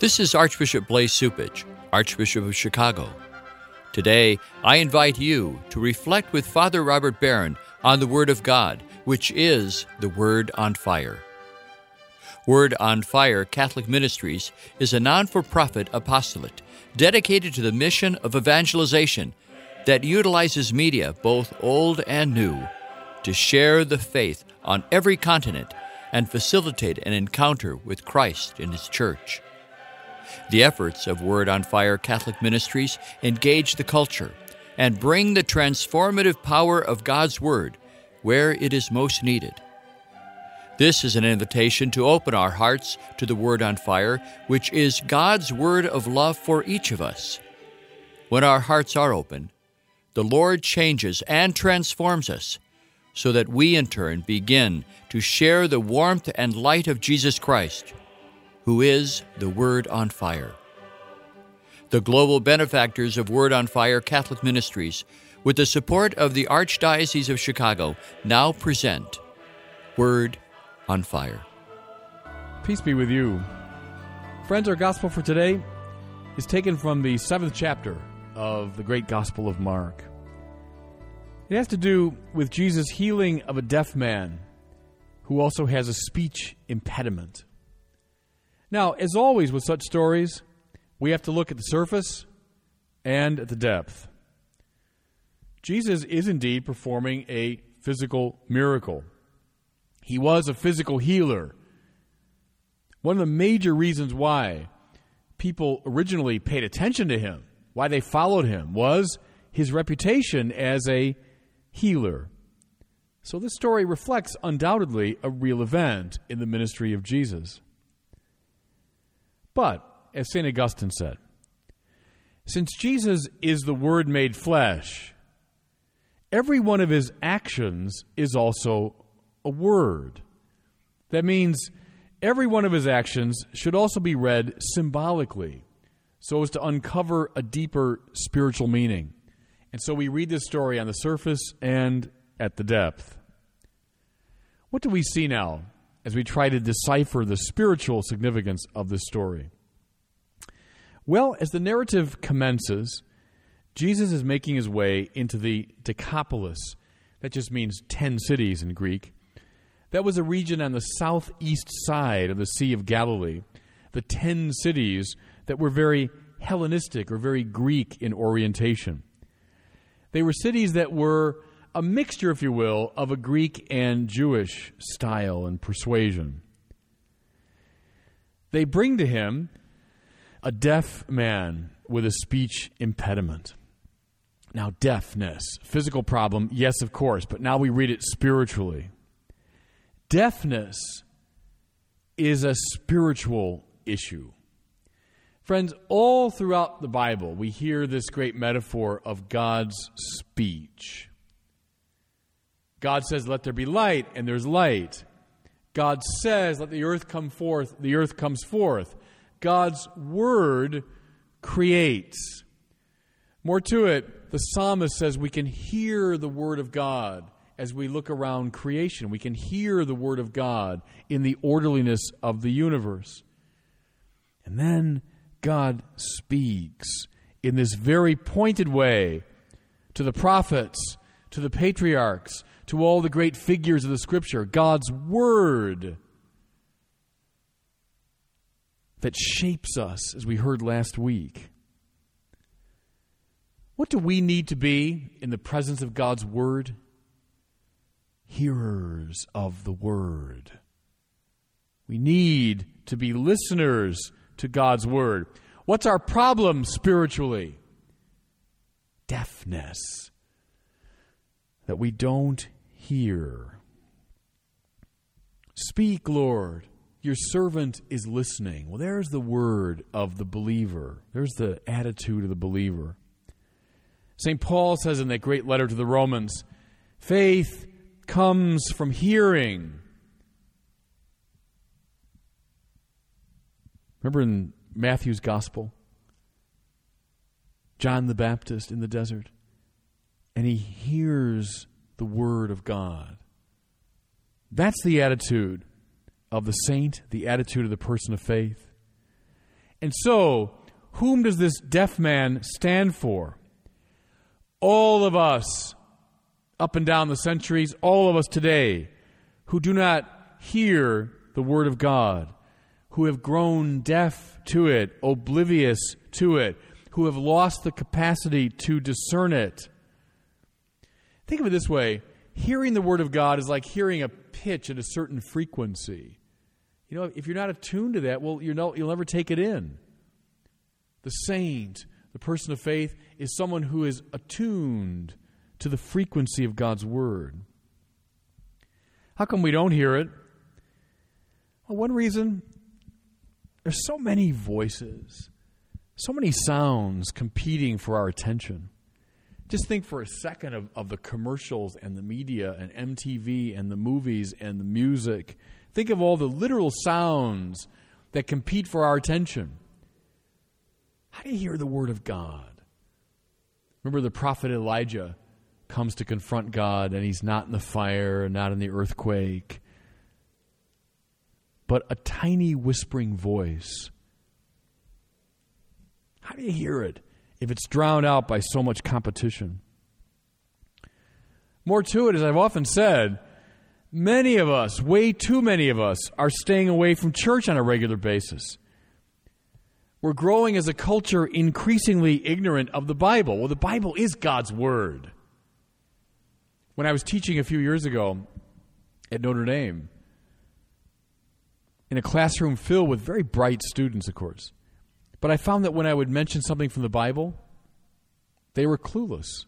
This is Archbishop Blase Cupich, Archbishop of Chicago. Today, I invite you to reflect with Father Robert Barron on the Word of God, which is the Word on Fire. Word on Fire Catholic Ministries is a non for profit apostolate dedicated to the mission of evangelization that utilizes media, both old and new, to share the faith on every continent and facilitate an encounter with Christ in His church. The efforts of Word on Fire Catholic Ministries engage the culture and bring the transformative power of God's Word where it is most needed. This is an invitation to open our hearts to the Word on Fire, which is God's word of love for each of us. When our hearts are open, the Lord changes and transforms us so that we in turn begin to share the warmth and light of Jesus Christ who is the Word on Fire. The global benefactors of Word on Fire Catholic Ministries, with the support of the Archdiocese of Chicago, now present Word on Fire. Peace be with you. Friends, our gospel for today is taken from the seventh chapter of the great Gospel of Mark. It has to do with Jesus' healing of a deaf man who also has a speech impediment. Now, as always with such stories, we have to look at the surface and at the depth. Jesus is indeed performing a physical miracle. He was a physical healer. One of the major reasons why people originally paid attention to him, why they followed him, was his reputation as a healer. So this story reflects undoubtedly a real event in the ministry of Jesus. But, as St. Augustine said, since Jesus is the Word made flesh, every one of his actions is also a word. That means every one of his actions should also be read symbolically so as to uncover a deeper spiritual meaning. And so we read this story on the surface and at the depth. What do we see now as we try to decipher the spiritual significance of this story? Well, as the narrative commences, Jesus is making his way into the Decapolis. That just means 10 cities in Greek. That was a region on the southeast side of the Sea of Galilee. The 10 cities that were very Hellenistic or very Greek in orientation. They were cities that were a mixture, if you will, of a Greek and Jewish style and persuasion. They bring to him a deaf man with a speech impediment. Now, deafness, physical problem, yes, of course, but now we read it spiritually. Deafness is a spiritual issue. Friends, all throughout the Bible, we hear this great metaphor of God's speech. God says, Let there be light, and there's light. God says, Let the earth come forth, the earth comes forth. God's word creates. More to it, the psalmist says we can hear the word of God as we look around creation. We can hear the word of God in the orderliness of the universe. And then God speaks in this very pointed way to the prophets, to the patriarchs, to all the great figures of the Scripture, God's Word that shapes us, as we heard last week. What do we need to be in the presence of God's Word? Hearers of the Word. We need to be listeners to God's Word. What's our problem spiritually? Deafness. That we don't hear. Speak, Lord. Your servant is listening. Well, there's the word of the believer. There's the attitude of the believer. St. Paul says in that great letter to the Romans faith comes from hearing. Remember in Matthew's gospel? John the Baptist in the desert. And he hears the Word of God. That's the attitude of the saint, the attitude of the person of faith. And so, whom does this deaf man stand for? All of us, up and down the centuries, all of us today, who do not hear the Word of God, who have grown deaf to it, oblivious to it, who have lost the capacity to discern it. Think of it this way hearing the Word of God is like hearing a pitch at a certain frequency. You know, if you're not attuned to that, well, you know, you'll never take it in. The saint, the person of faith, is someone who is attuned to the frequency of God's Word. How come we don't hear it? Well, one reason there's so many voices, so many sounds competing for our attention. Just think for a second of, of the commercials and the media and MTV and the movies and the music. Think of all the literal sounds that compete for our attention. How do you hear the Word of God? Remember the prophet Elijah comes to confront God and he's not in the fire, not in the earthquake, but a tiny whispering voice. How do you hear it if it's drowned out by so much competition? More to it, as I've often said, many of us, way too many of us, are staying away from church on a regular basis. We're growing as a culture increasingly ignorant of the Bible. Well, the Bible is God's Word. When I was teaching a few years ago at Notre Dame, in a classroom filled with very bright students, of course. But I found that when I would mention something from the Bible, they were clueless.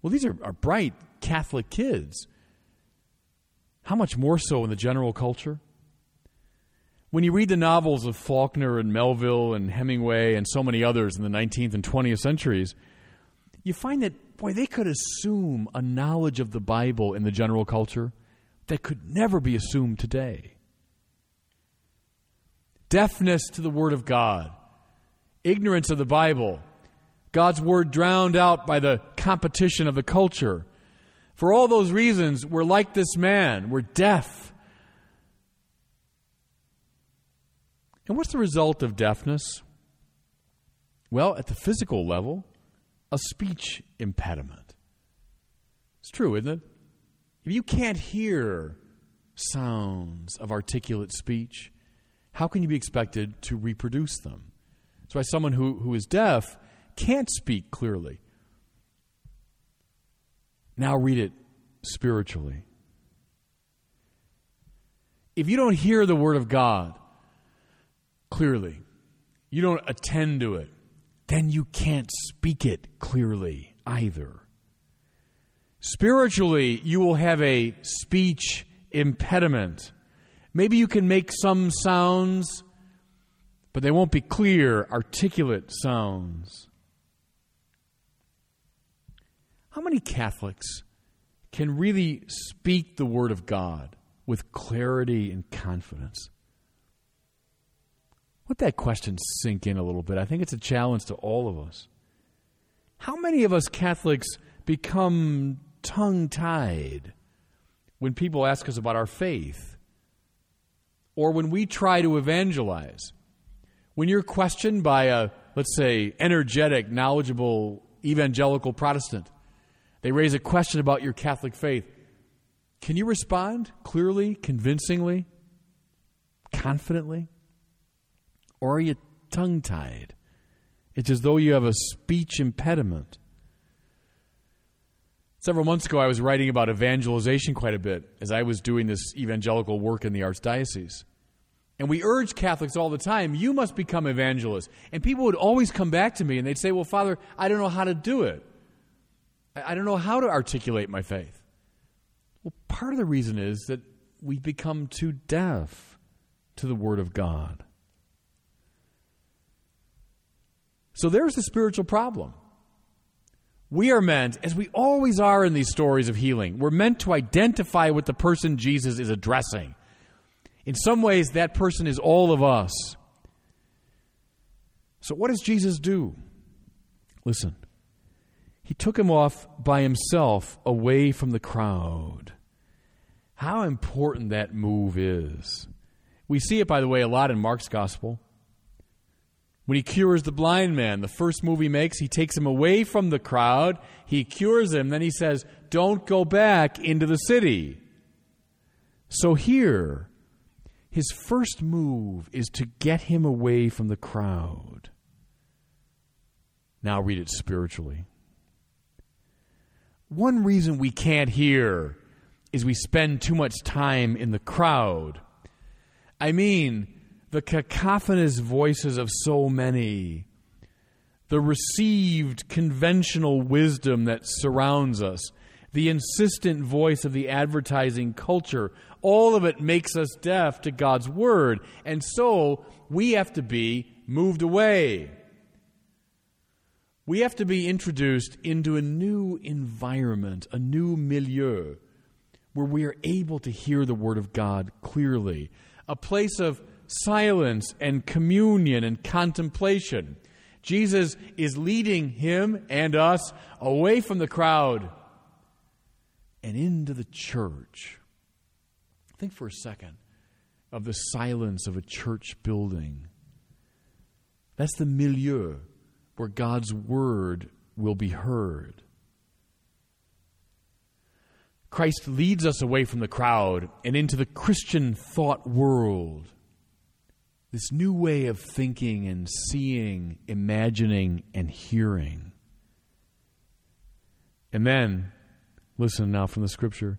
Well, these are, are bright Catholic kids. How much more so in the general culture? When you read the novels of Faulkner and Melville and Hemingway and so many others in the 19th and 20th centuries, you find that, boy, they could assume a knowledge of the Bible in the general culture that could never be assumed today deafness to the Word of God, ignorance of the Bible, God's Word drowned out by the competition of the culture. For all those reasons, we're like this man, we're deaf. And what's the result of deafness? Well, at the physical level, a speech impediment. It's true, isn't it? If you can't hear sounds of articulate speech, how can you be expected to reproduce them? That's why someone who, who is deaf can't speak clearly. Now read it spiritually. If you don't hear the Word of God clearly, you don't attend to it, then you can't speak it clearly either. Spiritually, you will have a speech impediment. Maybe you can make some sounds, but they won't be clear, articulate sounds. How many Catholics can really speak the Word of God with clarity and confidence? Let that question sink in a little bit. I think it's a challenge to all of us. How many of us Catholics become tongue tied when people ask us about our faith? or when we try to evangelize, when you're questioned by a, let's say, energetic, knowledgeable evangelical Protestant, they raise a question about your Catholic faith. Can you respond clearly, convincingly, confidently? Or are you tongue tied? It's as though you have a speech impediment. Several months ago, I was writing about evangelization quite a bit as I was doing this evangelical work in the Archdiocese. And we urge Catholics all the time, you must become evangelists. And people would always come back to me and they'd say, Well, Father, I don't know how to do it. I don't know how to articulate my faith. Well, part of the reason is that we become too deaf to the Word of God. So there's a spiritual problem. We are meant, as we always are in these stories of healing, we're meant to identify with the person Jesus is addressing. In some ways, that person is all of us. So, what does Jesus do? Listen. He took him off by himself away from the crowd. How important that move is. We see it, by the way, a lot in Mark's gospel. When he cures the blind man, the first move he makes, he takes him away from the crowd, he cures him, then he says, Don't go back into the city. So here, his first move is to get him away from the crowd. Now read it spiritually. One reason we can't hear is we spend too much time in the crowd. I mean, the cacophonous voices of so many, the received conventional wisdom that surrounds us, the insistent voice of the advertising culture, all of it makes us deaf to God's word. And so we have to be moved away. We have to be introduced into a new environment, a new milieu, where we are able to hear the Word of God clearly, a place of silence and communion and contemplation. Jesus is leading him and us away from the crowd and into the church. Think for a second of the silence of a church building. That's the milieu where God's word will be heard. Christ leads us away from the crowd and into the Christian thought world. This new way of thinking and seeing, imagining, and hearing. And then, listen now from the scripture.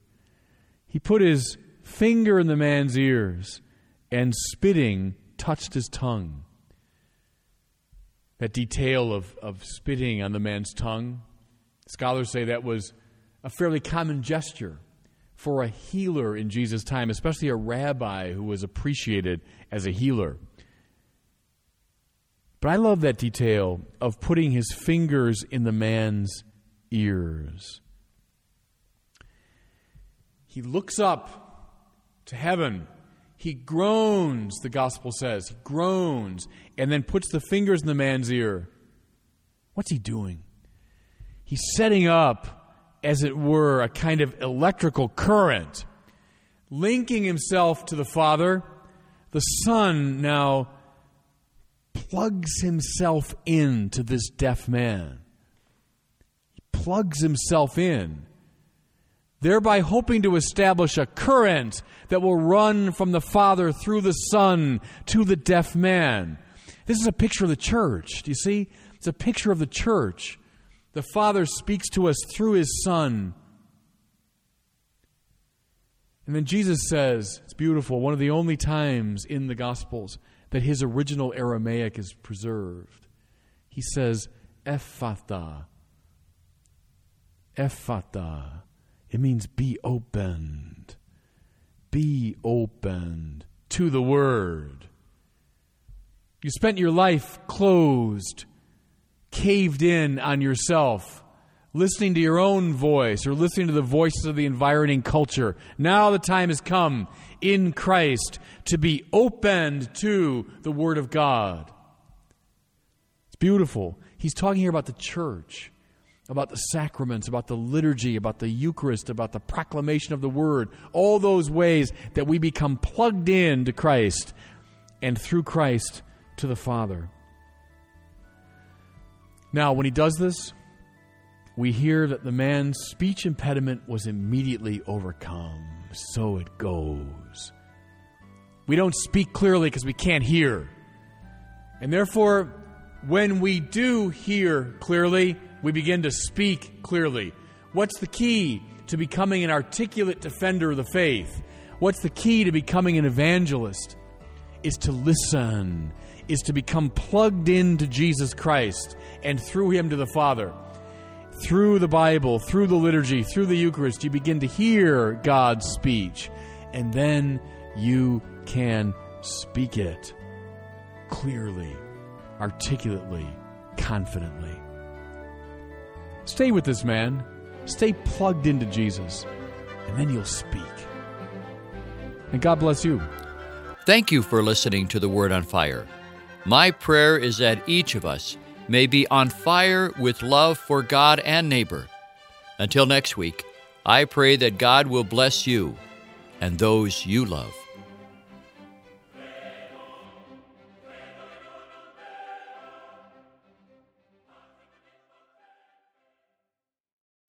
He put his finger in the man's ears and spitting touched his tongue that detail of, of spitting on the man's tongue. Scholars say that was a fairly common gesture for a healer in Jesus' time, especially a rabbi who was appreciated as a healer. But I love that detail of putting his fingers in the man's ears. He looks up to heaven he groans, the gospel says. He groans and then puts the fingers in the man's ear. What's he doing? He's setting up, as it were, a kind of electrical current, linking himself to the Father. The Son now plugs himself into this deaf man. He plugs himself in thereby hoping to establish a current that will run from the Father through the Son to the deaf man. This is a picture of the church. Do you see? It's a picture of the church. The Father speaks to us through His Son. And then Jesus says, it's beautiful, one of the only times in the Gospels that his original Aramaic is preserved. He says, Ephphatha. Ephphatha. It means be opened. Be opened to the Word. You spent your life closed, caved in on yourself, listening to your own voice or listening to the voices of the environing culture. Now the time has come in Christ to be opened to the Word of God. It's beautiful. He's talking here about the church about the sacraments, about the liturgy, about the Eucharist, about the proclamation of the Word, all those ways that we become plugged in to Christ and through Christ to the Father. Now, when he does this, we hear that the man's speech impediment was immediately overcome. So it goes. We don't speak clearly because we can't hear. And therefore, when we do hear clearly, we begin to speak clearly. What's the key to becoming an articulate defender of the faith? What's the key to becoming an evangelist? Is to listen, is to become plugged into Jesus Christ and through Him to the Father. Through the Bible, through the liturgy, through the Eucharist, you begin to hear God's speech, and then you can speak it clearly, articulately, confidently. Stay with this man. Stay plugged into Jesus, and then you'll speak. And God bless you. Thank you for listening to The Word on Fire. My prayer is that each of us may be on fire with love for God and neighbor. Until next week, I pray that God will bless you and those you love.